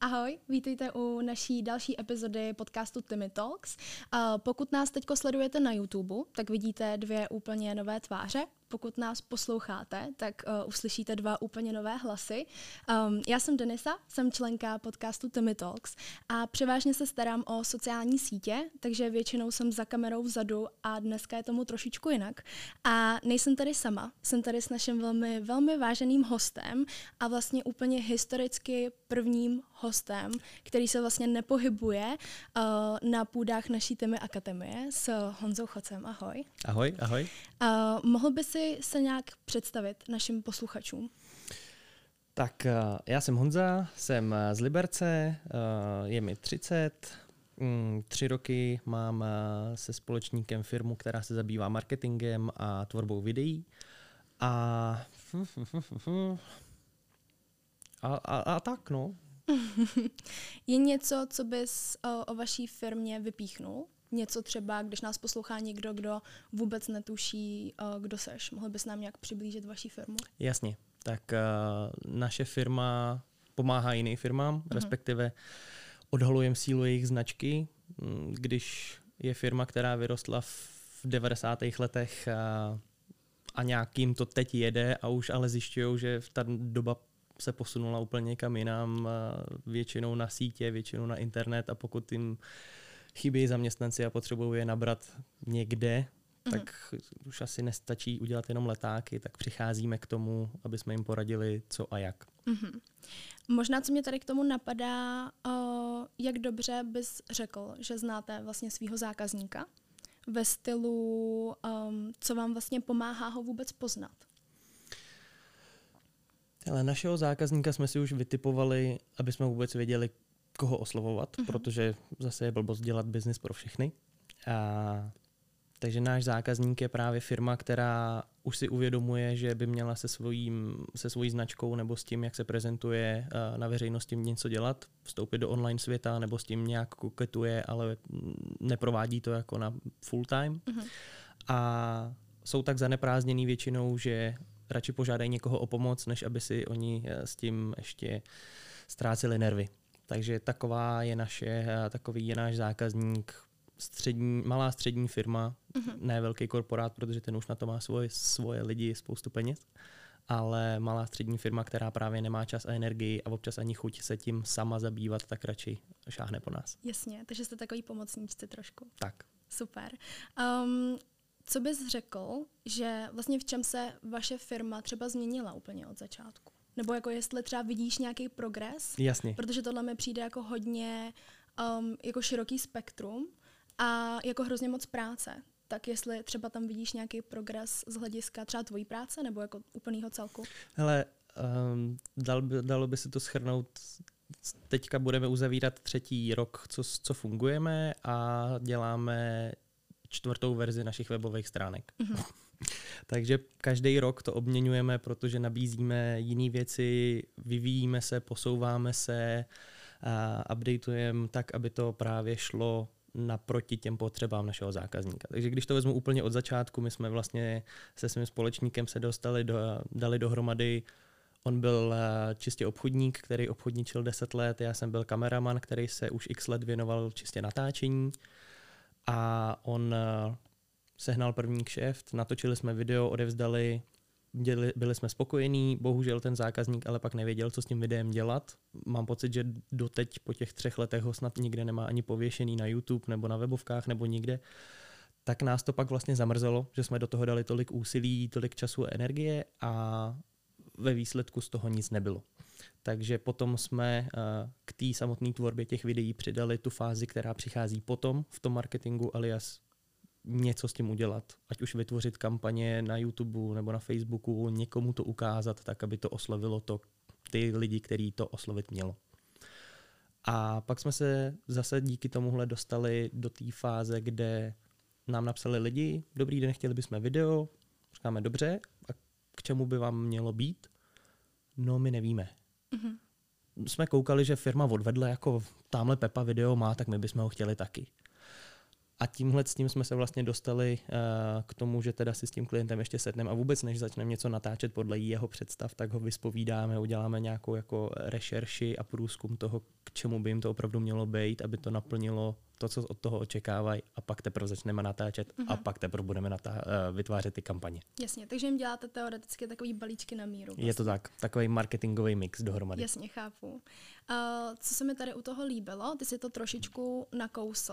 Ahoj, vítejte u naší další epizody podcastu Timmy Talks. Uh, pokud nás teď sledujete na YouTube, tak vidíte dvě úplně nové tváře pokud nás posloucháte, tak uh, uslyšíte dva úplně nové hlasy. Um, já jsem Denisa, jsem členka podcastu Timmy Talks a převážně se starám o sociální sítě, takže většinou jsem za kamerou vzadu a dneska je tomu trošičku jinak. A nejsem tady sama, jsem tady s naším velmi, velmi váženým hostem a vlastně úplně historicky prvním hostem, který se vlastně nepohybuje uh, na půdách naší Timmy Akademie s Honzou Chocem. Ahoj. Ahoj, ahoj. Uh, mohl by si se nějak představit našim posluchačům? Tak uh, já jsem Honza, jsem z Liberce, uh, je mi 30, mm, tři roky mám se společníkem firmu, která se zabývá marketingem a tvorbou videí. A, a, a, a tak, no. je něco, co bys o, o vaší firmě vypíchnul? něco třeba, když nás poslouchá někdo, kdo vůbec netuší, uh, kdo seš. Mohl bys nám nějak přiblížit vaši firmu? Jasně. Tak uh, naše firma pomáhá jiným firmám, uh-huh. respektive odhalujeme sílu jejich značky. Mm, když je firma, která vyrostla v 90. letech a, a nějakým to teď jede a už ale zjišťují, že ta doba se posunula úplně někam jinam, většinou na sítě, většinou na internet a pokud jim chybí zaměstnanci a potřebují je nabrat někde, mm-hmm. tak už asi nestačí udělat jenom letáky, tak přicházíme k tomu, aby jsme jim poradili, co a jak. Mm-hmm. Možná, co mě tady k tomu napadá, uh, jak dobře bys řekl, že znáte vlastně svého zákazníka ve stylu, um, co vám vlastně pomáhá ho vůbec poznat? Ale našeho zákazníka jsme si už vytipovali, aby jsme vůbec věděli, koho oslovovat, uh-huh. protože zase je blbost dělat biznis pro všechny. A, takže náš zákazník je právě firma, která už si uvědomuje, že by měla se, svojím, se svojí značkou nebo s tím, jak se prezentuje na veřejnosti něco dělat, vstoupit do online světa nebo s tím nějak koketuje, ale neprovádí to jako na full time. Uh-huh. A jsou tak zaneprázdněný většinou, že radši požádají někoho o pomoc, než aby si oni e, s tím ještě ztráceli nervy. Takže taková je naše, eh, takový je náš zákazník, střední, malá střední firma, uh-huh. ne velký korporát, protože ten už na to má svoje, svoje lidi, spoustu peněz, ale malá střední firma, která právě nemá čas a energii a občas ani chuť se tím sama zabývat, tak radši šáhne po nás. Jasně, takže jste takový pomocníčci trošku. Tak. Super. Um, co bys řekl, že vlastně v čem se vaše firma třeba změnila úplně od začátku? Nebo jako jestli třeba vidíš nějaký progres. Jasně. Protože tohle mi přijde jako hodně um, jako široký spektrum a jako hrozně moc práce. Tak jestli třeba tam vidíš nějaký progres z hlediska třeba tvojí práce nebo jako úplného celku? Hele, um, dal by, dalo by se to schrnout teďka budeme uzavírat třetí rok, co, co fungujeme a děláme čtvrtou verzi našich webových stránek. Mm-hmm. Takže každý rok to obměňujeme, protože nabízíme jiné věci, vyvíjíme se, posouváme se, a updateujeme tak, aby to právě šlo naproti těm potřebám našeho zákazníka. Takže když to vezmu úplně od začátku, my jsme vlastně se svým společníkem se dostali do, dali dohromady On byl čistě obchodník, který obchodničil 10 let, já jsem byl kameraman, který se už x let věnoval čistě natáčení a on sehnal první kšeft, natočili jsme video, odevzdali, děli, byli jsme spokojení, bohužel ten zákazník ale pak nevěděl, co s tím videem dělat. Mám pocit, že doteď po těch třech letech ho snad nikde nemá ani pověšený na YouTube nebo na webovkách nebo nikde. Tak nás to pak vlastně zamrzelo, že jsme do toho dali tolik úsilí, tolik času a energie a ve výsledku z toho nic nebylo. Takže potom jsme eh, k té samotné tvorbě těch videí přidali tu fázi, která přichází potom v tom marketingu alias něco s tím udělat. Ať už vytvořit kampaně na YouTube nebo na Facebooku, někomu to ukázat tak, aby to oslovilo to, ty lidi, který to oslovit mělo. A pak jsme se zase díky tomuhle dostali do té fáze, kde nám napsali lidi, dobrý den, chtěli bychom video, říkáme dobře, a k čemu by vám mělo být? No, my nevíme. Mm-hmm. Jsme koukali, že firma odvedle jako tamhle Pepa video má, tak my bychom ho chtěli taky A tímhle s tím jsme se vlastně dostali uh, k tomu, že teda si s tím klientem ještě setneme a vůbec než začneme něco natáčet podle jeho představ, tak ho vyspovídáme, uděláme nějakou jako rešerši a průzkum toho, k čemu by jim to opravdu mělo být, aby to naplnilo to, co od toho očekávají a pak teprve začneme natáčet uh-huh. a mhm. pak teprve budeme natá- uh, vytvářet ty kampaně. Jasně, takže jim děláte teoreticky takový balíčky na míru. Vlastně. Je to vlastně. tak, takový marketingový mix dohromady. Jasně, chápu. Uh, co se mi tady u toho líbilo, ty si to trošičku nakousl.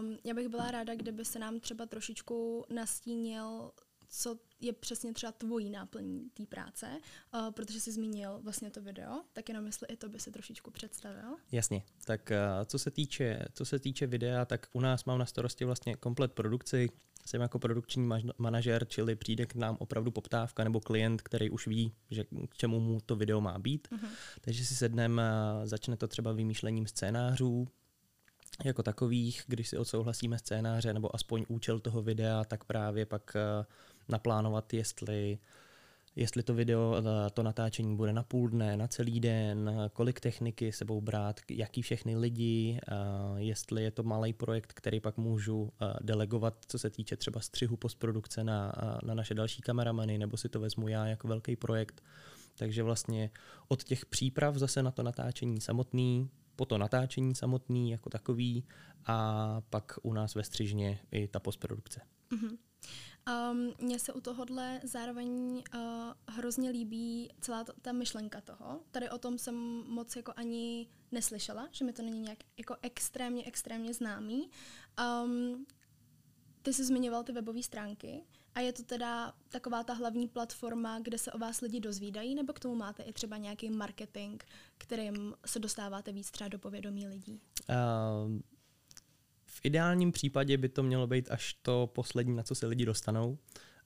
Um, já bych byla ráda, kdyby se nám třeba trošičku nastínil co je přesně třeba tvojí náplní té práce, uh, protože jsi zmínil vlastně to video, tak jenom jestli i to by si trošičku představil. Jasně, tak uh, co se týče, co se týče videa, tak u nás mám na starosti vlastně komplet produkci, jsem jako produkční manažer, čili přijde k nám opravdu poptávka nebo klient, který už ví, že k čemu mu to video má být. Uh-huh. Takže si sedneme, začne to třeba vymýšlením scénářů, jako takových, když si odsouhlasíme scénáře nebo aspoň účel toho videa, tak právě pak uh, naplánovat, jestli, jestli to video, eh, to natáčení bude na půl dne, na celý den, kolik techniky sebou brát, jaký všechny lidi, eh, jestli je to malý projekt, který pak můžu eh, delegovat, co se týče třeba střihu postprodukce na, na naše další kameramany, nebo si to vezmu já jako velký projekt. Takže vlastně od těch příprav zase na to natáčení samotný, po to natáčení samotný jako takový a pak u nás ve střižně i ta postprodukce. Mm-hmm. Um, mně se u tohohle zároveň uh, hrozně líbí celá ta myšlenka toho. Tady o tom jsem moc jako ani neslyšela, že mi to není nějak jako extrémně, extrémně známý. Um, ty jsi zmiňoval ty webové stránky a je to teda taková ta hlavní platforma, kde se o vás lidi dozvídají, nebo k tomu máte i třeba nějaký marketing, kterým se dostáváte víc třeba do povědomí lidí? Uh, v ideálním případě by to mělo být až to poslední, na co se lidi dostanou,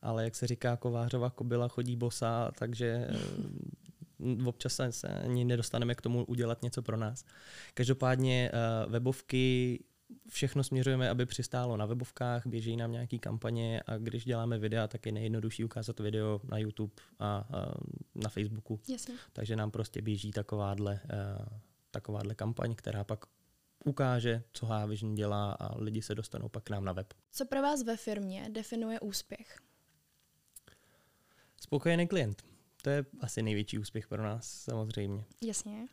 ale jak se říká, kovářova kobila chodí bosa, takže eh, občas se ani nedostaneme k tomu udělat něco pro nás. Každopádně eh, webovky všechno směřujeme, aby přistálo na webovkách, běží nám nějaký kampaně a když děláme videa, tak je nejjednodušší ukázat video na YouTube a, a na Facebooku. Jasně. Takže nám prostě běží takováhle, takováhle kampaň, která pak ukáže, co Havision dělá a lidi se dostanou pak k nám na web. Co pro vás ve firmě definuje úspěch? Spokojený klient. To je asi největší úspěch pro nás, samozřejmě. Jasně.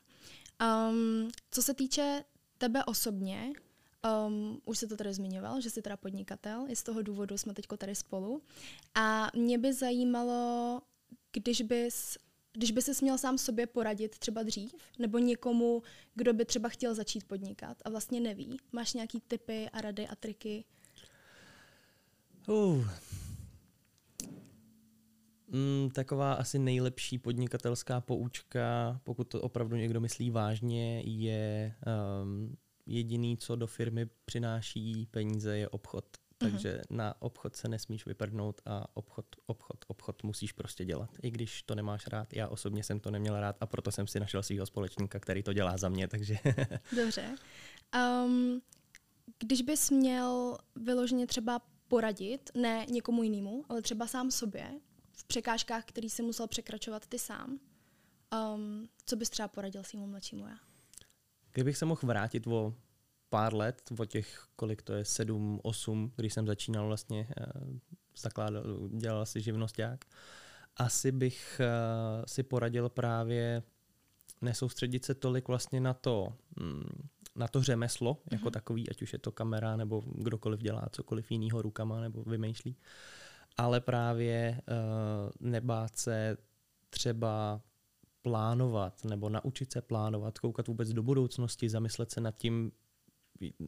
Um, co se týče tebe osobně, um, už se to tady zmiňoval, že jsi teda podnikatel, i z toho důvodu jsme teď tady spolu. A mě by zajímalo, když bys když by se měl sám sobě poradit třeba dřív, nebo někomu, kdo by třeba chtěl začít podnikat a vlastně neví, máš nějaký typy a rady a triky? Uh. Mm, taková asi nejlepší podnikatelská poučka, pokud to opravdu někdo myslí vážně, je um, jediný, co do firmy přináší peníze, je obchod. Mhm. Takže mm-hmm. na obchod se nesmíš vyprdnout a obchod, obchod, obchod musíš prostě dělat. I když to nemáš rád, já osobně jsem to neměl rád a proto jsem si našel svého společníka, který to dělá za mě, takže... Dobře. Um, když bys měl vyloženě třeba poradit, ne někomu jinému, ale třeba sám sobě, v překážkách, který jsi musel překračovat ty sám, um, co bys třeba poradil svýmu mladšímu já? Kdybych se mohl vrátit o pár let, o těch, kolik to je, sedm, osm, když jsem začínal vlastně, eh, zakládal, dělal si živnosták, asi bych eh, si poradil právě nesoustředit se tolik vlastně na to, mm, na to řemeslo mm-hmm. jako takový, ať už je to kamera nebo kdokoliv dělá cokoliv jiného rukama nebo vymýšlí, ale právě uh, nebát se třeba plánovat nebo naučit se plánovat, koukat vůbec do budoucnosti, zamyslet se nad tím,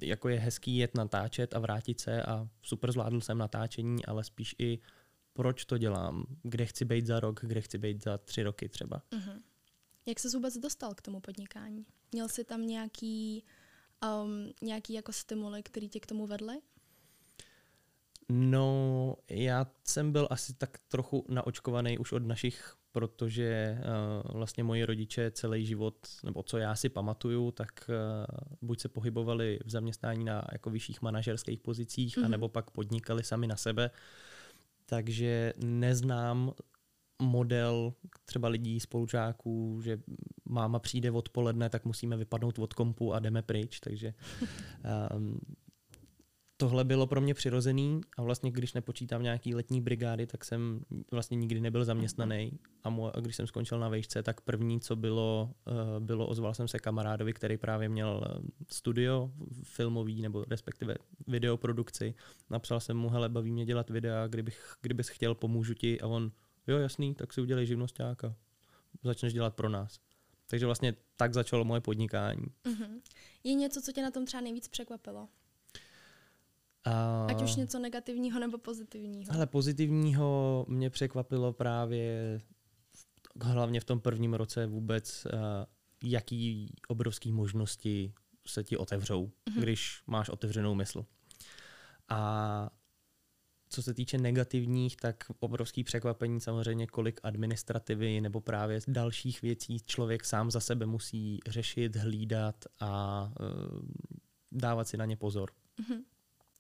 jako je hezký jet natáčet a vrátit se a super zvládl jsem natáčení, ale spíš i proč to dělám, kde chci být za rok, kde chci být za tři roky třeba. Uh-huh. Jak se vůbec dostal k tomu podnikání? Měl jsi tam nějaký, um, nějaký jako stimuly, který tě k tomu vedly? No, já jsem byl asi tak trochu naočkovaný už od našich protože uh, vlastně moji rodiče celý život, nebo co já si pamatuju, tak uh, buď se pohybovali v zaměstnání na jako vyšších manažerských pozicích, mm-hmm. anebo pak podnikali sami na sebe. Takže neznám model třeba lidí, spolužáků, že máma přijde odpoledne, tak musíme vypadnout od kompu a jdeme pryč. Takže um, tohle bylo pro mě přirozený a vlastně když nepočítám nějaký letní brigády, tak jsem vlastně nikdy nebyl zaměstnaný a, když jsem skončil na vejšce, tak první, co bylo, uh, bylo ozval jsem se kamarádovi, který právě měl eh, studio filmový nebo respektive videoprodukci. Napsal jsem mu, hele, baví mě dělat videa, kdybych, kdybys chtěl, pomůžu ti a on, jo jasný, tak si udělej živnostáka. Začneš dělat pro nás. Takže vlastně tak začalo moje podnikání. Mm-hmm. Je něco, co tě na tom třeba nejvíc překvapilo? A... Ať už něco negativního nebo pozitivního. Ale pozitivního mě překvapilo právě hlavně v tom prvním roce vůbec, jaký obrovské možnosti se ti otevřou, mm-hmm. když máš otevřenou mysl. A co se týče negativních, tak obrovský překvapení samozřejmě, kolik administrativy nebo právě dalších věcí člověk sám za sebe musí řešit, hlídat a uh, dávat si na ně pozor. Mm-hmm.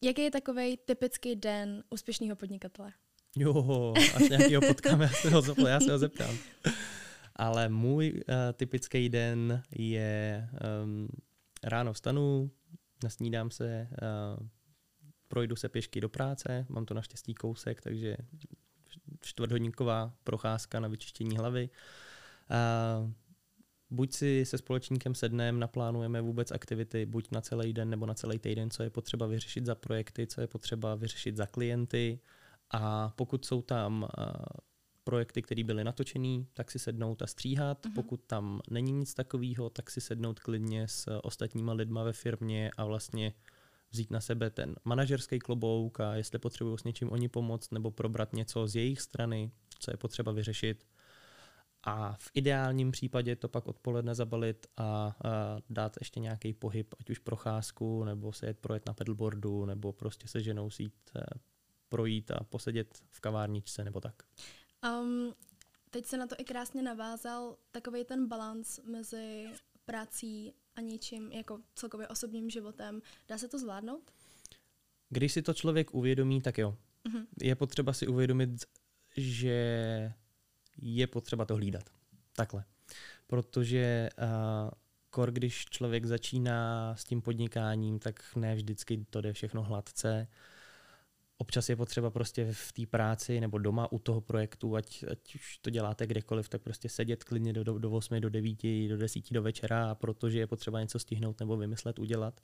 Jaký je takový typický den úspěšného podnikatele? Jo, až nějakýho potkáme, já se ho, já se ho zeptám. Ale můj uh, typický den je um, ráno vstanu, nasnídám se, uh, projdu se pěšky do práce, mám to naštěstí kousek, takže čtvrthodníková procházka na vyčištění hlavy. Uh, buď si se společníkem sednem, naplánujeme vůbec aktivity, buď na celý den nebo na celý týden, co je potřeba vyřešit za projekty, co je potřeba vyřešit za klienty. A pokud jsou tam uh, projekty, které byly natočené, tak si sednout a stříhat. Uh-huh. Pokud tam není nic takového, tak si sednout klidně s ostatníma lidma ve firmě a vlastně vzít na sebe ten manažerský klobouk a jestli potřebují s něčím oni pomoct nebo probrat něco z jejich strany, co je potřeba vyřešit a v ideálním případě to pak odpoledne zabalit a, a dát ještě nějaký pohyb, ať už procházku, nebo se jet projet na pedalboardu, nebo prostě se ženou si jít eh, projít a posedět v kavárničce nebo tak. Um, teď se na to i krásně navázal takový ten balans mezi prací a něčím jako celkově osobním životem. Dá se to zvládnout? Když si to člověk uvědomí, tak jo. Uh-huh. Je potřeba si uvědomit, že je potřeba to hlídat. Takhle. Protože uh, kor, když člověk začíná s tím podnikáním, tak ne vždycky to jde všechno hladce. Občas je potřeba prostě v té práci nebo doma u toho projektu, ať, ať už to děláte kdekoliv, tak prostě sedět klidně do, do, do 8, do 9, do 10 do večera, protože je potřeba něco stihnout nebo vymyslet, udělat.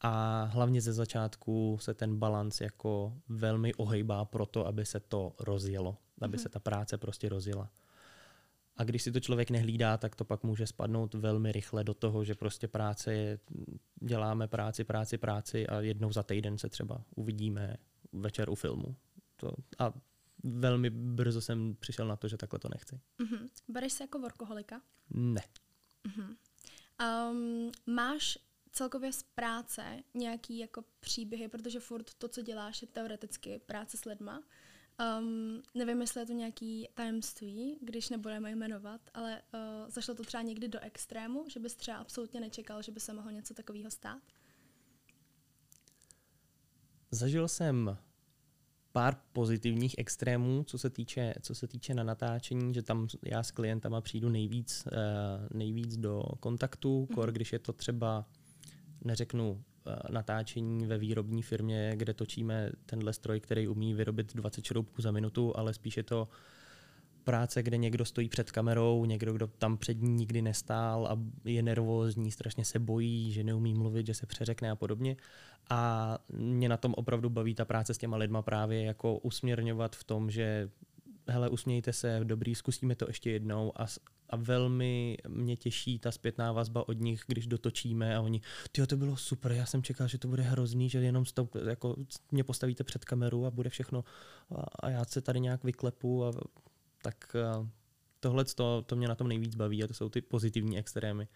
A hlavně ze začátku se ten balans jako velmi ohejbá pro to, aby se to rozjelo, aby mm-hmm. se ta práce prostě rozjela. A když si to člověk nehlídá, tak to pak může spadnout velmi rychle do toho, že prostě práce je, děláme práci, práci, práci a jednou za týden se třeba uvidíme večer u filmu. To, a velmi brzo jsem přišel na to, že takhle to nechci. Mm-hmm. Bereš se jako workoholika? Ne. Mm-hmm. Um, máš celkově z práce nějaký jako příběhy, protože furt to, co děláš, je teoreticky práce s lidma. Um, nevím, jestli je to nějaký tajemství, když nebudeme jmenovat, ale uh, zašlo to třeba někdy do extrému, že bys třeba absolutně nečekal, že by se mohlo něco takového stát? Zažil jsem pár pozitivních extrémů, co se týče, co se týče na natáčení, že tam já s klientama přijdu nejvíc, uh, nejvíc do kontaktu, kor, když je to třeba, neřeknu Eh, natáčení ve výrobní firmě, kde točíme tenhle stroj, který umí vyrobit 20 šroubků za minutu, ale spíš je to práce, kde někdo stojí před kamerou, někdo, kdo tam před ní nikdy nestál a je nervózní, strašně se bojí, že neumí mluvit, že se přeřekne a podobně. A mě na tom opravdu baví ta práce s těma lidma právě jako usměrňovat v tom, že hele, usmějte se, dobrý, zkusíme to ještě jednou a, a velmi mě těší ta zpětná vazba od nich, když dotočíme a oni, ty to bylo super, já jsem čekal, že to bude hrozný, že jenom stop, jako mě postavíte před kameru a bude všechno a, a já se tady nějak vyklepu a tak tohle to, to mě na tom nejvíc baví a to jsou ty pozitivní extrémy.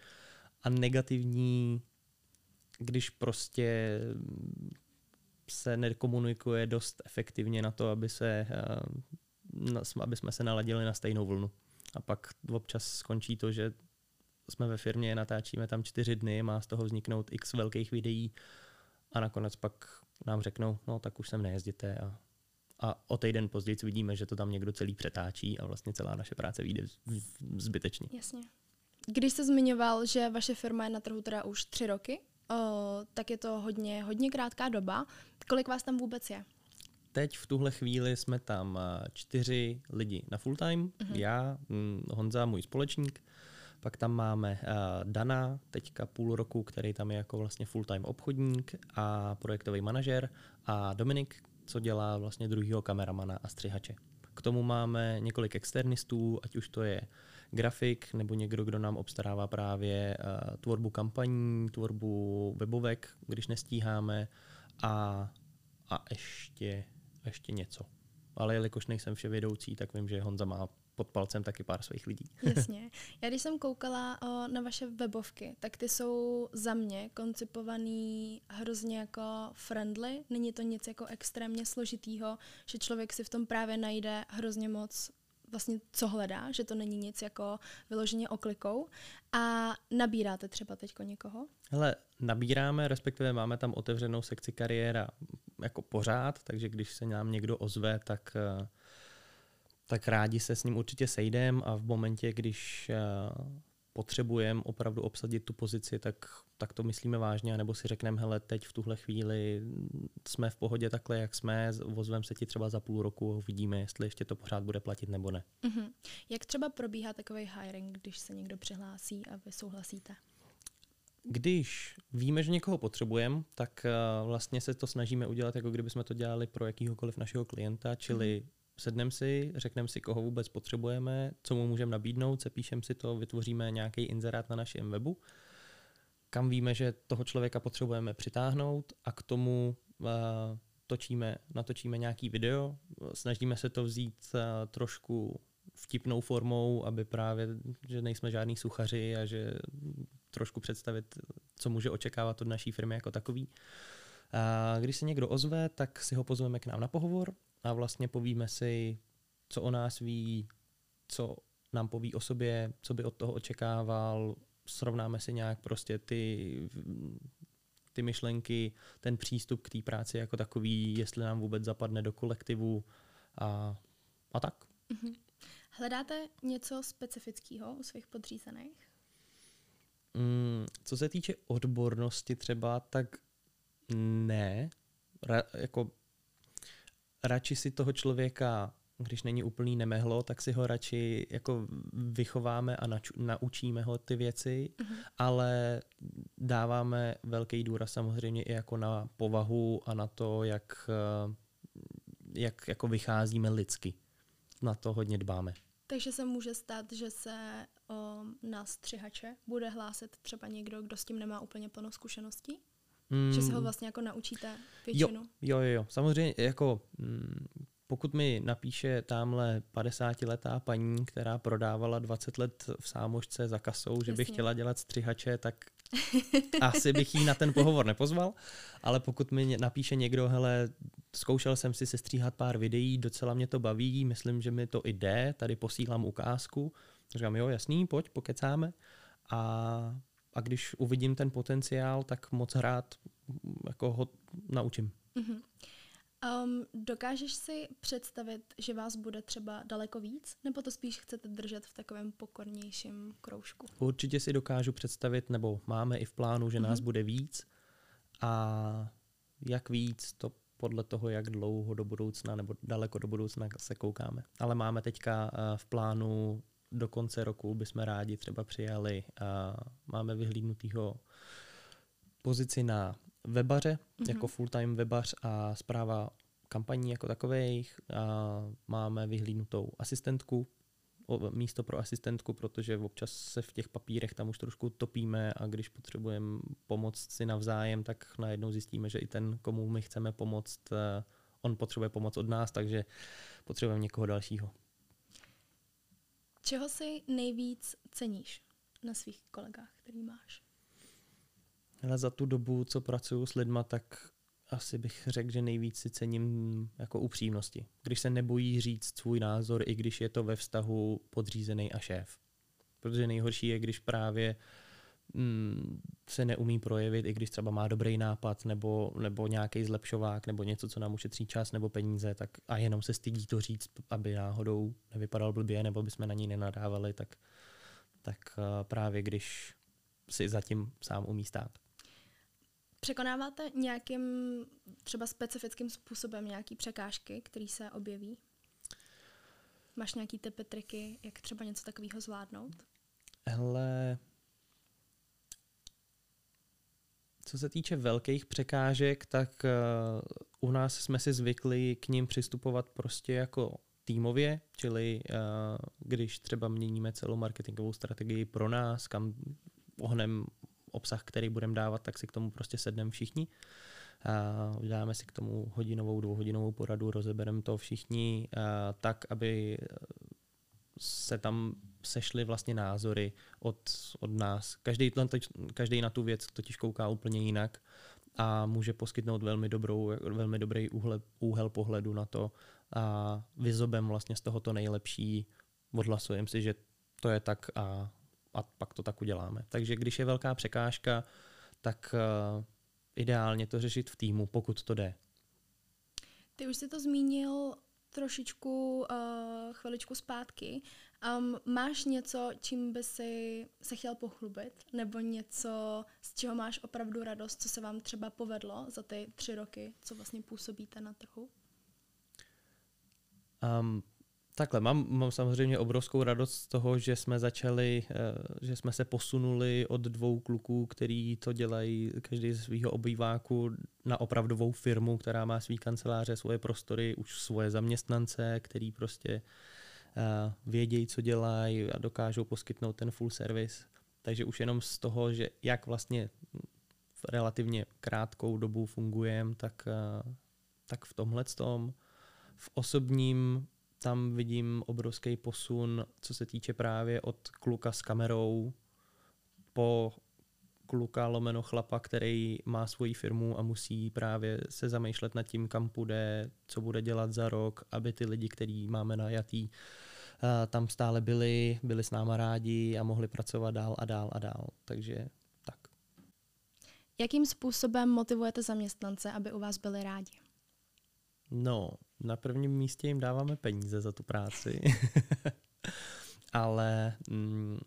A negativní, když prostě se nekomunikuje dost efektivně na to, aby se aby jsme se naladili na stejnou vlnu. A pak občas skončí to, že jsme ve firmě, natáčíme tam čtyři dny, má z toho vzniknout x velkých videí a nakonec pak nám řeknou, no tak už sem nejezděte a, a o týden později vidíme, že to tam někdo celý přetáčí a vlastně celá naše práce vyjde zbytečně. Jasně. Když jste zmiňoval, že vaše firma je na trhu teda už tři roky, o, tak je to hodně, hodně krátká doba. Kolik vás tam vůbec je? Teď v tuhle chvíli jsme tam eh, čtyři lidi na full time. Mm-hmm. Já, hm, Honza, můj společník, pak tam máme uh, Dana, teďka půl roku, který tam je jako vlastně full-time obchodník a projektový manažer a Dominik, co dělá vlastně druhýho kameramana a střihače. K tomu máme několik externistů, ať už to je grafik nebo někdo, kdo nám obstarává právě uh, tvorbu kampaní, tvorbu webovek, když nestíháme a, a ještě, ještě něco. Ale jelikož nejsem vševědoucí, tak vím, že Honza má pod palcem taky pár svých lidí. Jasně. Já když jsem koukala o, na vaše webovky, tak ty jsou za mě koncipovaný hrozně jako friendly. Není to nic jako extrémně složitýho, že člověk si v tom právě najde hrozně moc vlastně co hledá, že to není nic jako vyloženě oklikou. A nabíráte třeba teďko někoho? Hele, nabíráme, respektive máme tam otevřenou sekci kariéra jako pořád, takže když se nám někdo ozve, tak uh, tak rádi se s ním určitě sejdem a v momentě, když eh, potřebujeme opravdu obsadit tu pozici, tak, tak to myslíme vážně, nebo si řekneme, hele, teď v tuhle chvíli jsme v pohodě takhle, jak jsme, vozvem se ti třeba za půl roku, uvidíme, jestli ještě to pořád bude platit nebo ne. Mm-hmm. Jak třeba probíhá takový hiring, když se někdo přihlásí a vy souhlasíte? Když víme, že někoho potřebujeme, tak uh, vlastně se to snažíme udělat, jako kdyby jsme to dělali pro jakýhokoliv našeho klienta, čili mm-hmm sedneme si, řekneme si, koho vůbec potřebujeme, co mu můžeme nabídnout, sepíšeme si to, vytvoříme nějaký inzerát na našem webu, kam víme, že toho člověka potřebujeme přitáhnout a k tomu uh, točíme, natočíme nějaký video, snažíme se to vzít uh, trošku vtipnou formou, aby právě, že nejsme žádní suchaři a že trošku představit, co může očekávat od naší firmy jako takový. A když se někdo ozve, tak si ho pozveme k nám na pohovor, a vlastně povíme si, co o nás ví, co nám poví o sobě, co by od toho očekával, srovnáme si nějak prostě ty, ty myšlenky, ten přístup k té práci jako takový, jestli nám vůbec zapadne do kolektivu a, a tak. Mm-hmm. Hledáte něco specifického u svých podřízených? Mm, co se týče odbornosti třeba, tak ne. Ra, jako radši si toho člověka, když není úplný nemehlo, tak si ho radši jako vychováme a nač- naučíme ho ty věci, mm-hmm. ale dáváme velký důraz samozřejmě i jako na povahu a na to, jak, eh, jak jako vycházíme lidsky. Na to hodně dbáme. Takže se může stát, že se o, na střihače bude hlásit třeba někdo, kdo s tím nemá úplně plnou zkušeností? Mm. Že se ho vlastně jako naučíte většinu. Jo, jo, jo. Samozřejmě jako mm, pokud mi napíše tamhle 50-letá paní, která prodávala 20 let v sámošce za kasou, Jasně. že by chtěla dělat střihače, tak asi bych jí na ten pohovor nepozval, ale pokud mi napíše někdo, hele, zkoušel jsem si sestříhat pár videí, docela mě to baví, myslím, že mi to jde, tady posílám ukázku, říkám, jo, jasný, pojď, pokecáme a a když uvidím ten potenciál, tak moc hrát jako ho naučím. Mm-hmm. Um, dokážeš si představit, že vás bude třeba daleko víc, nebo to spíš chcete držet v takovém pokornějším kroužku? Určitě si dokážu představit, nebo máme i v plánu, že mm-hmm. nás bude víc a jak víc, to podle toho, jak dlouho do budoucna nebo daleko do budoucna se koukáme. Ale máme teďka uh, v plánu do konce roku bychom rádi třeba přijali a máme vyhlídnutýho pozici na webaře, mm-hmm. jako full-time webař a zpráva kampaní jako takových. A máme vyhlídnutou asistentku, místo pro asistentku, protože občas se v těch papírech tam už trošku topíme a když potřebujeme pomoct si navzájem, tak najednou zjistíme, že i ten, komu my chceme pomoct, eh, on potřebuje pomoc od nás, takže potřebujeme někoho dalšího. Čeho si nejvíc ceníš na svých kolegách, který máš? Ale za tu dobu, co pracuju s lidma, tak asi bych řekl, že nejvíc si cením jako upřímnosti. Když se nebojí říct svůj názor, i když je to ve vztahu podřízený a šéf. Protože nejhorší je, když právě mm, se neumí projevit, i když třeba má dobrý nápad nebo, nebo nějaký zlepšovák nebo něco, co nám ušetří čas nebo peníze, tak a jenom se stydí to říct, aby náhodou nevypadal blbě nebo by jsme na ní nenadávali, tak, tak právě když si zatím sám umí stát. Překonáváte nějakým třeba specifickým způsobem nějaký překážky, které se objeví? Máš nějaký typy, triky, jak třeba něco takového zvládnout? Hele, co se týče velkých překážek, tak uh, u nás jsme si zvykli k ním přistupovat prostě jako týmově, čili uh, když třeba měníme celou marketingovou strategii pro nás, kam ohnem obsah, který budeme dávat, tak si k tomu prostě sedneme všichni. Uděláme si k tomu hodinovou, dvouhodinovou poradu, rozebereme to všichni uh, tak, aby se tam sešly vlastně názory od, od nás. Každý, každý na tu věc totiž kouká úplně jinak a může poskytnout velmi, dobrou, velmi dobrý úhle, úhel pohledu na to a vyzobem vlastně z toho to nejlepší, odhlasujeme si, že to je tak a, a pak to tak uděláme. Takže když je velká překážka, tak uh, ideálně to řešit v týmu, pokud to jde. Ty už jsi to zmínil trošičku uh, chviličku zpátky. Um, máš něco, čím by si se chtěl pochlubit? Nebo něco, z čeho máš opravdu radost, co se vám třeba povedlo za ty tři roky, co vlastně působíte na trhu? Um, takhle, mám, mám samozřejmě obrovskou radost z toho, že jsme začali, uh, že jsme se posunuli od dvou kluků, který to dělají každý ze svého obýváku na opravdovou firmu, která má svý kanceláře, svoje prostory, už svoje zaměstnance, který prostě uh, vědějí, co dělají a dokážou poskytnout ten full service. Takže už jenom z toho, že jak vlastně v relativně krátkou dobu fungujeme, tak, uh, tak v tomhle tom v osobním tam vidím obrovský posun, co se týče právě od kluka s kamerou po kluka lomeno chlapa, který má svoji firmu a musí právě se zamýšlet nad tím, kam půjde, co bude dělat za rok, aby ty lidi, který máme najatý, eh, tam stále byli, byli s náma rádi a mohli pracovat dál a dál a dál. Takže tak. Jakým způsobem motivujete zaměstnance, aby u vás byli rádi? No, na prvním místě jim dáváme peníze za tu práci. Ale mm,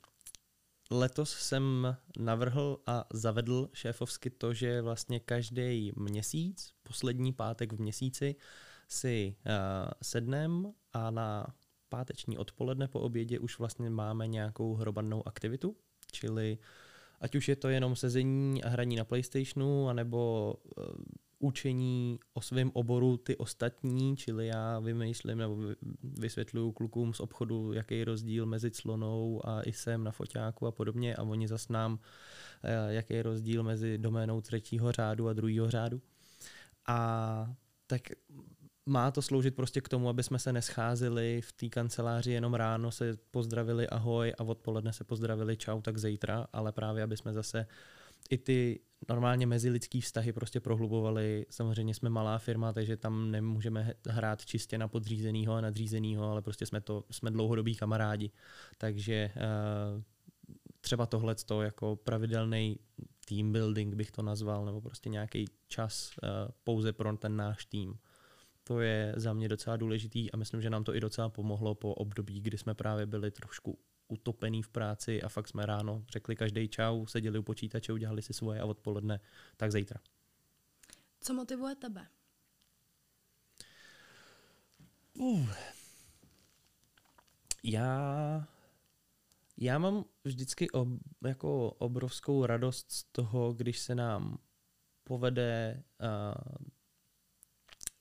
letos jsem navrhl a zavedl šéfovsky to, že vlastně každý měsíc, poslední pátek v měsíci, si uh, sednem a na páteční odpoledne po obědě už vlastně máme nějakou hromadnou aktivitu, čili ať už je to jenom sezení a hraní na PlayStationu, anebo uh, učení o svém oboru ty ostatní, čili já vymýšlím nebo vysvětluju klukům z obchodu, jaký je rozdíl mezi clonou a ISem na foťáku a podobně a oni zas nám, eh, jaký je rozdíl mezi doménou třetího řádu a druhého řádu. A tak má to sloužit prostě k tomu, aby jsme se nescházeli v té kanceláři jenom ráno se pozdravili ahoj a odpoledne se pozdravili čau, tak zítra, ale právě aby jsme zase i ty normálně mezilidský vztahy prostě prohlubovali. Samozřejmě jsme malá firma, takže tam nemůžeme hrát čistě na podřízenýho a nadřízenýho, ale prostě jsme, to, jsme dlouhodobí kamarádi. Takže uh, třeba tohle jako pravidelný team building bych to nazval, nebo prostě nějaký čas uh, pouze pro ten náš tým. To je za mě docela důležitý a myslím, že nám to i docela pomohlo po období, kdy jsme právě byli trošku utopený v práci a fakt jsme ráno řekli každý čau, seděli u počítače, udělali si svoje a odpoledne, tak zítra. Co motivuje tebe? Uh. Já, já mám vždycky ob, jako obrovskou radost z toho, když se nám povede, uh,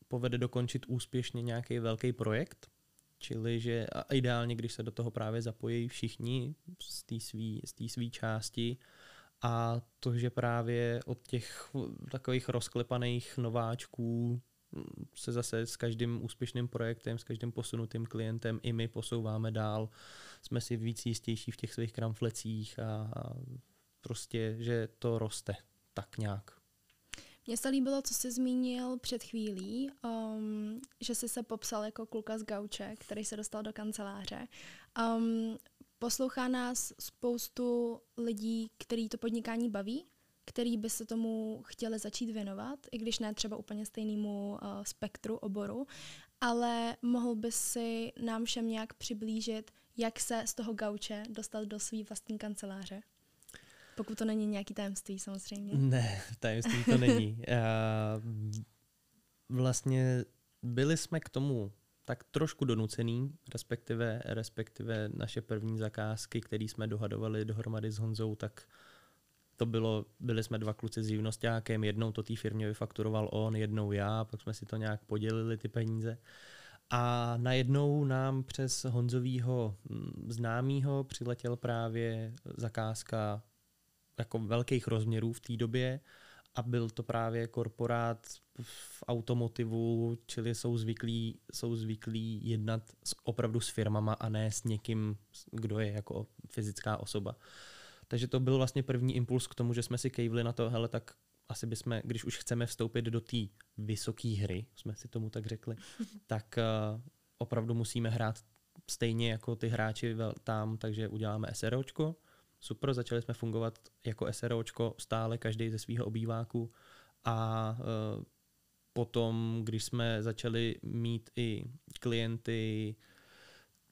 povede dokončit úspěšně nějaký velký projekt Čili, že a ideálně, když se do toho právě zapojí všichni z té z svý části a to, že právě od těch takových rozklepaných nováčků se zase s každým úspěšným projektem, s každým posunutým klientem i my posouváme dál, jsme si víc jistější v těch svých kramflecích a prostě, že to roste tak nějak. Mně se líbilo, co jsi zmínil před chvílí, um, že jsi se popsal jako kluka z gauče, který se dostal do kanceláře. Um, poslouchá nás spoustu lidí, který to podnikání baví, který by se tomu chtěli začít věnovat, i když ne třeba úplně stejnému uh, spektru oboru, ale mohl by si nám všem nějak přiblížit, jak se z toho gauče dostat do své vlastní kanceláře? Pokud to není nějaký tajemství samozřejmě. Ne, tajemství to není. vlastně byli jsme k tomu tak trošku donucený, respektive, respektive naše první zakázky, které jsme dohadovali dohromady s Honzou, tak to bylo, byli jsme dva kluci s živnostákem, jednou to té firmě vyfakturoval on, jednou já, pak jsme si to nějak podělili ty peníze. A najednou nám přes Honzovýho mm, známýho přiletěl právě zakázka jako velkých rozměrů v té době a byl to právě korporát v automotivu, čili jsou zvyklí, jsou zvyklí jednat s, opravdu s firmama a ne s někým, kdo je jako fyzická osoba. Takže to byl vlastně první impuls k tomu, že jsme si kejvli na to, hele, tak asi bychom, když už chceme vstoupit do té vysoké hry, jsme si tomu tak řekli, tak uh, opravdu musíme hrát stejně jako ty hráči tam, takže uděláme SROčko. Super, začali jsme fungovat jako SROčko stále, každý ze svého obýváku a uh, potom, když jsme začali mít i klienty,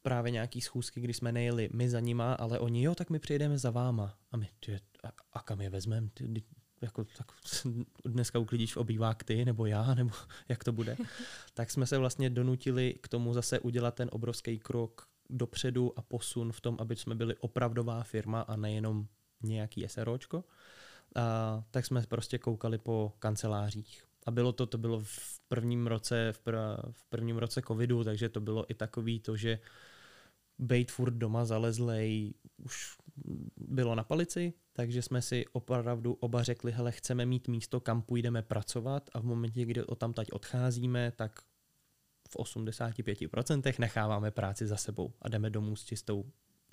právě nějaký schůzky, kdy jsme nejeli my za nima, ale oni, jo, tak my přijedeme za váma. A my, ty, a, a kam je vezmeme? jako, tak dneska uklidíš v obývák ty, nebo já, nebo jak to bude. tak jsme se vlastně donutili k tomu zase udělat ten obrovský krok dopředu a posun v tom, aby jsme byli opravdová firma a nejenom nějaký SROčko. A, tak jsme prostě koukali po kancelářích. A bylo to, to bylo v prvním roce, v, pr, v prvním roce covidu, takže to bylo i takový to, že bejt furt doma zalezlej už bylo na palici, takže jsme si opravdu oba řekli, hele, chceme mít místo, kam půjdeme pracovat a v momentě, kdy o tam teď odcházíme, tak v 85% necháváme práci za sebou a jdeme domů s čistou,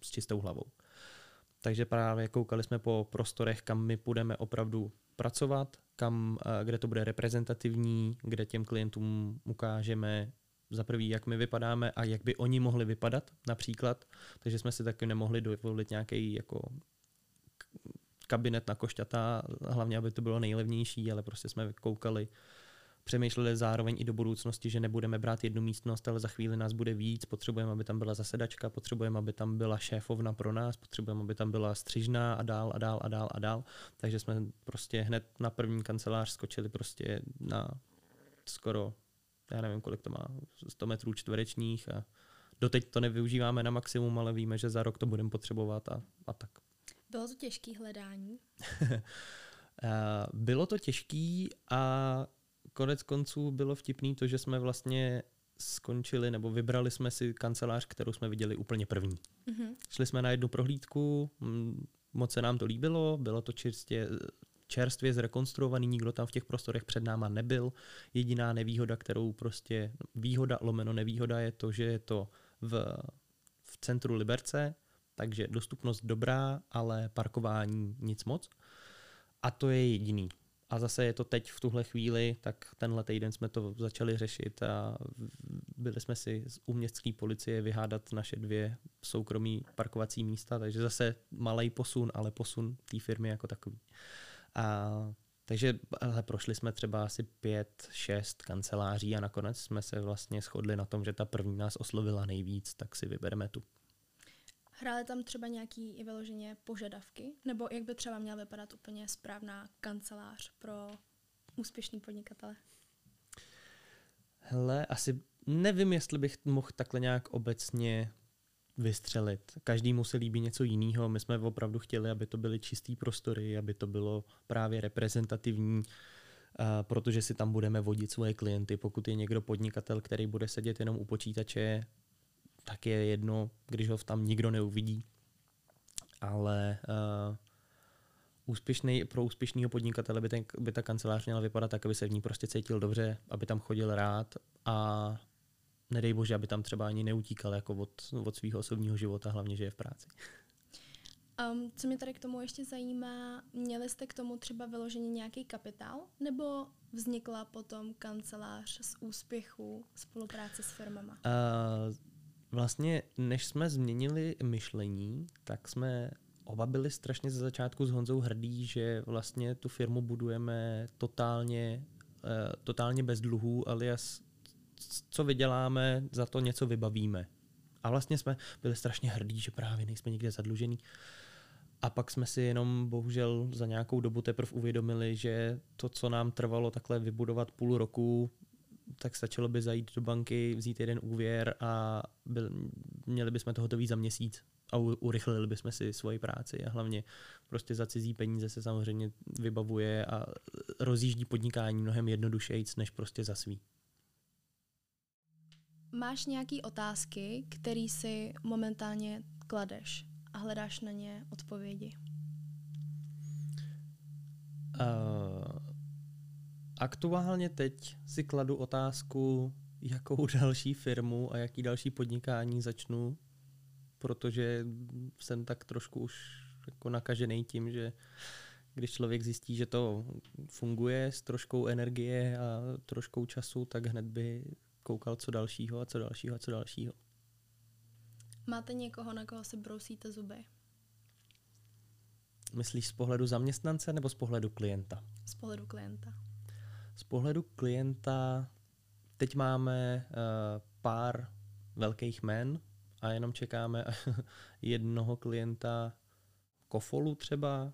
s čistou hlavou. Takže právě koukali jsme po prostorech, kam my půjdeme opravdu pracovat, kam, eh, kde to bude reprezentativní, kde těm klientům ukážeme za prvý, jak my vypadáme a jak by oni mohli vypadat například. Takže jsme si taky nemohli dovolit nějaký jako kabinet na košťata, hlavně aby to bylo nejlevnější, ale prostě jsme koukali, přemýšleli zároveň i do budoucnosti, že nebudeme brát jednu místnost, ale za chvíli nás bude víc, potřebujeme, aby tam byla zasedačka, potřebujeme, aby tam byla šéfovna pro nás, potřebujeme, aby tam byla střižná a dál a dál a dál a dál. Takže jsme prostě hned na první kancelář skočili prostě na skoro, já nevím, kolik to má, 100 metrů čtverečních a doteď to nevyužíváme na maximum, ale víme, že za rok to budeme potřebovat a, a tak. Bylo to těžké hledání? Eh, bylo to těžký a konec konců bylo vtipný to, že jsme vlastně skončili nebo vybrali jsme si kancelář, kterou jsme viděli úplně první. Mm-hmm. Šli jsme na jednu prohlídku, moc se nám to líbilo, bylo to čistě čerstvě zrekonstruovaný, nikdo tam v těch prostorech před náma nebyl. Jediná nevýhoda, kterou prostě, výhoda lomeno nevýhoda je to, že je to v, v centru Liberce, takže dostupnost dobrá, ale parkování nic moc. A to je jediný. A zase je to teď v tuhle chvíli, tak tenhle týden jsme to začali řešit a byli jsme si z uměstské policie vyhádat naše dvě soukromí parkovací místa, takže zase malý posun, ale posun té firmy jako takový. A takže ale prošli jsme třeba asi pět, šest kanceláří a nakonec jsme se vlastně shodli na tom, že ta první nás oslovila nejvíc, tak si vybereme tu. Hrály tam třeba nějaký i vyloženě požadavky? Nebo jak by třeba měla vypadat úplně správná kancelář pro úspěšný podnikatele? Hele, asi nevím, jestli bych mohl takhle nějak obecně vystřelit. Každý se líbí něco jiného. My jsme opravdu chtěli, aby to byly čistý prostory, aby to bylo právě reprezentativní, uh, protože si tam budeme vodit svoje klienty. Pokud je někdo podnikatel, který bude sedět jenom u počítače tak je jedno, když ho tam nikdo neuvidí. Ale uh, úspěšný, pro úspěšného podnikatele by, ten, by ta kancelář měla vypadat tak, aby se v ní prostě cítil dobře, aby tam chodil rád a nedej bože, aby tam třeba ani neutíkal jako od, od svého osobního života, hlavně, že je v práci. Um, co mě tady k tomu ještě zajímá, měli jste k tomu třeba vyloženě nějaký kapitál, nebo vznikla potom kancelář z úspěchu spolupráce s firmama? Uh, Vlastně, než jsme změnili myšlení, tak jsme oba byli strašně ze začátku s Honzou hrdí, že vlastně tu firmu budujeme totálně, uh, totálně bez dluhů, alias co vyděláme, za to něco vybavíme. A vlastně jsme byli strašně hrdí, že právě nejsme nikde zadlužený. A pak jsme si jenom bohužel za nějakou dobu teprve uvědomili, že to, co nám trvalo takhle vybudovat půl roku, tak stačilo by zajít do banky, vzít jeden úvěr a byl, měli bychom to hotový za měsíc a urychlili bychom si svoji práci a hlavně prostě za cizí peníze se samozřejmě vybavuje a rozjíždí podnikání mnohem jednodušeji, než prostě za svý. Máš nějaké otázky, které si momentálně kladeš a hledáš na ně odpovědi? Uh, aktuálně teď si kladu otázku, jakou další firmu a jaký další podnikání začnu, protože jsem tak trošku už jako nakažený tím, že když člověk zjistí, že to funguje s troškou energie a troškou času, tak hned by koukal co dalšího a co dalšího a co dalšího. Máte někoho, na koho si brousíte zuby? Myslíš z pohledu zaměstnance nebo z pohledu klienta? Z pohledu klienta. Z pohledu klienta teď máme uh, pár velkých men a jenom čekáme jednoho klienta Kofolu třeba, uh,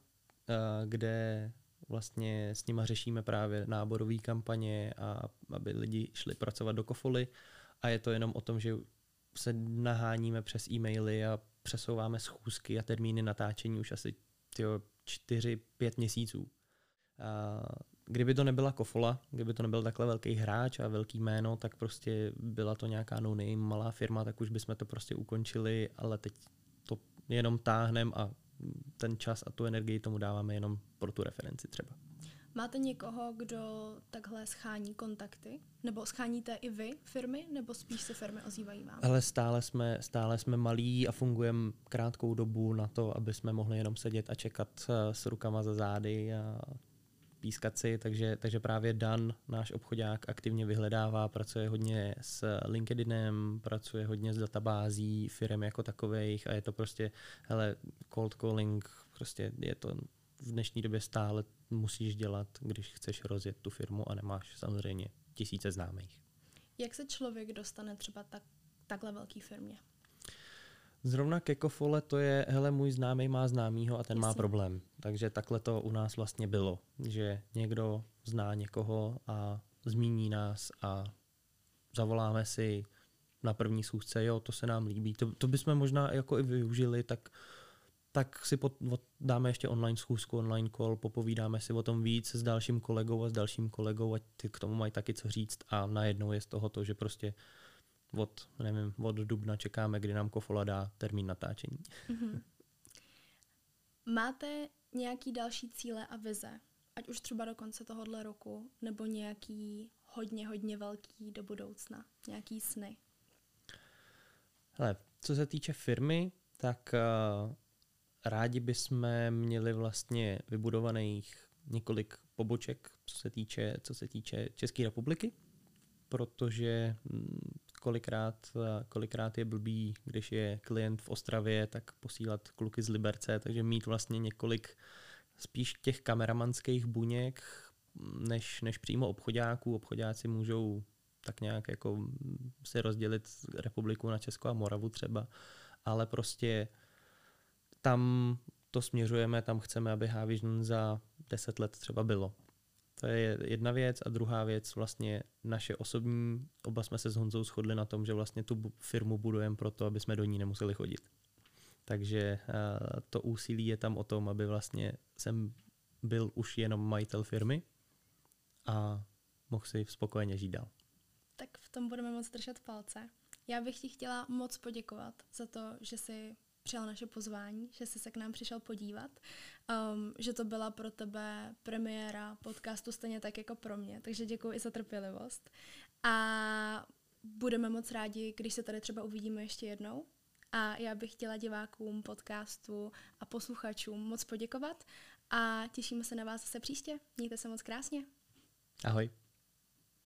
kde vlastně s nima řešíme právě náborové kampaně a aby lidi šli pracovat do Kofoly a je to jenom o tom, že se naháníme přes e-maily a přesouváme schůzky a termíny natáčení už asi tyjo, čtyři, pět měsíců. A kdyby to nebyla Kofola, kdyby to nebyl takhle velký hráč a velký jméno, tak prostě byla to nějaká no name, malá firma, tak už bychom to prostě ukončili, ale teď to jenom táhnem a ten čas a tu energii tomu dáváme jenom pro tu referenci třeba. Máte někoho, kdo takhle schání kontakty? Nebo scháníte i vy firmy, nebo spíš se firmy ozývají vám? Ale stále jsme, stále jsme malí a fungujeme krátkou dobu na to, aby jsme mohli jenom sedět a čekat eh, s rukama za zády a pískat si, takže, takže právě Dan, náš obchodák, aktivně vyhledává, pracuje hodně s LinkedInem, pracuje hodně s databází firm jako takových a je to prostě, hele, cold calling, prostě je to v dnešní době stále musíš dělat, když chceš rozjet tu firmu a nemáš samozřejmě tisíce známých. Jak se člověk dostane třeba tak, takhle velký firmě? Zrovna Kekofole to je, hele, můj známý má známýho a ten Jasně. má problém. Takže takhle to u nás vlastně bylo, že někdo zná někoho a zmíní nás a zavoláme si na první schůzce, jo, to se nám líbí. To, to bychom možná jako i využili, tak tak si pot, dáme ještě online schůzku, online call, popovídáme si o tom víc s dalším kolegou a s dalším kolegou, ať ty k tomu mají taky co říct a najednou je z toho to, že prostě od, nevím, od dubna čekáme, kdy nám Kofola dá termín natáčení. Mm-hmm. Máte nějaký další cíle a vize, ať už třeba do konce tohohle roku, nebo nějaký hodně, hodně velký do budoucna, nějaký sny? Hele, co se týče firmy, tak uh, rádi bychom měli vlastně vybudovaných několik poboček, co se týče, co se týče České republiky, protože hm, kolikrát, kolikrát je blbý, když je klient v Ostravě, tak posílat kluky z Liberce, takže mít vlastně několik spíš těch kameramanských buněk, než, než přímo obchodáků. Obchodáci můžou tak nějak jako si rozdělit republiku na Česko a Moravu třeba, ale prostě tam to směřujeme, tam chceme, aby Havision za deset let třeba bylo. To je jedna věc a druhá věc vlastně naše osobní, oba jsme se s Honzou shodli na tom, že vlastně tu firmu budujeme proto, aby jsme do ní nemuseli chodit. Takže to úsilí je tam o tom, aby vlastně jsem byl už jenom majitel firmy a mohl si spokojeně žít dál. Tak v tom budeme moc držet palce. Já bych ti chtěla moc poděkovat za to, že jsi přijal naše pozvání, že jsi se k nám přišel podívat, um, že to byla pro tebe premiéra podcastu stejně tak jako pro mě, takže děkuji i za trpělivost. A budeme moc rádi, když se tady třeba uvidíme ještě jednou. A já bych chtěla divákům podcastu a posluchačům moc poděkovat a těšíme se na vás zase příště. Mějte se moc krásně. Ahoj.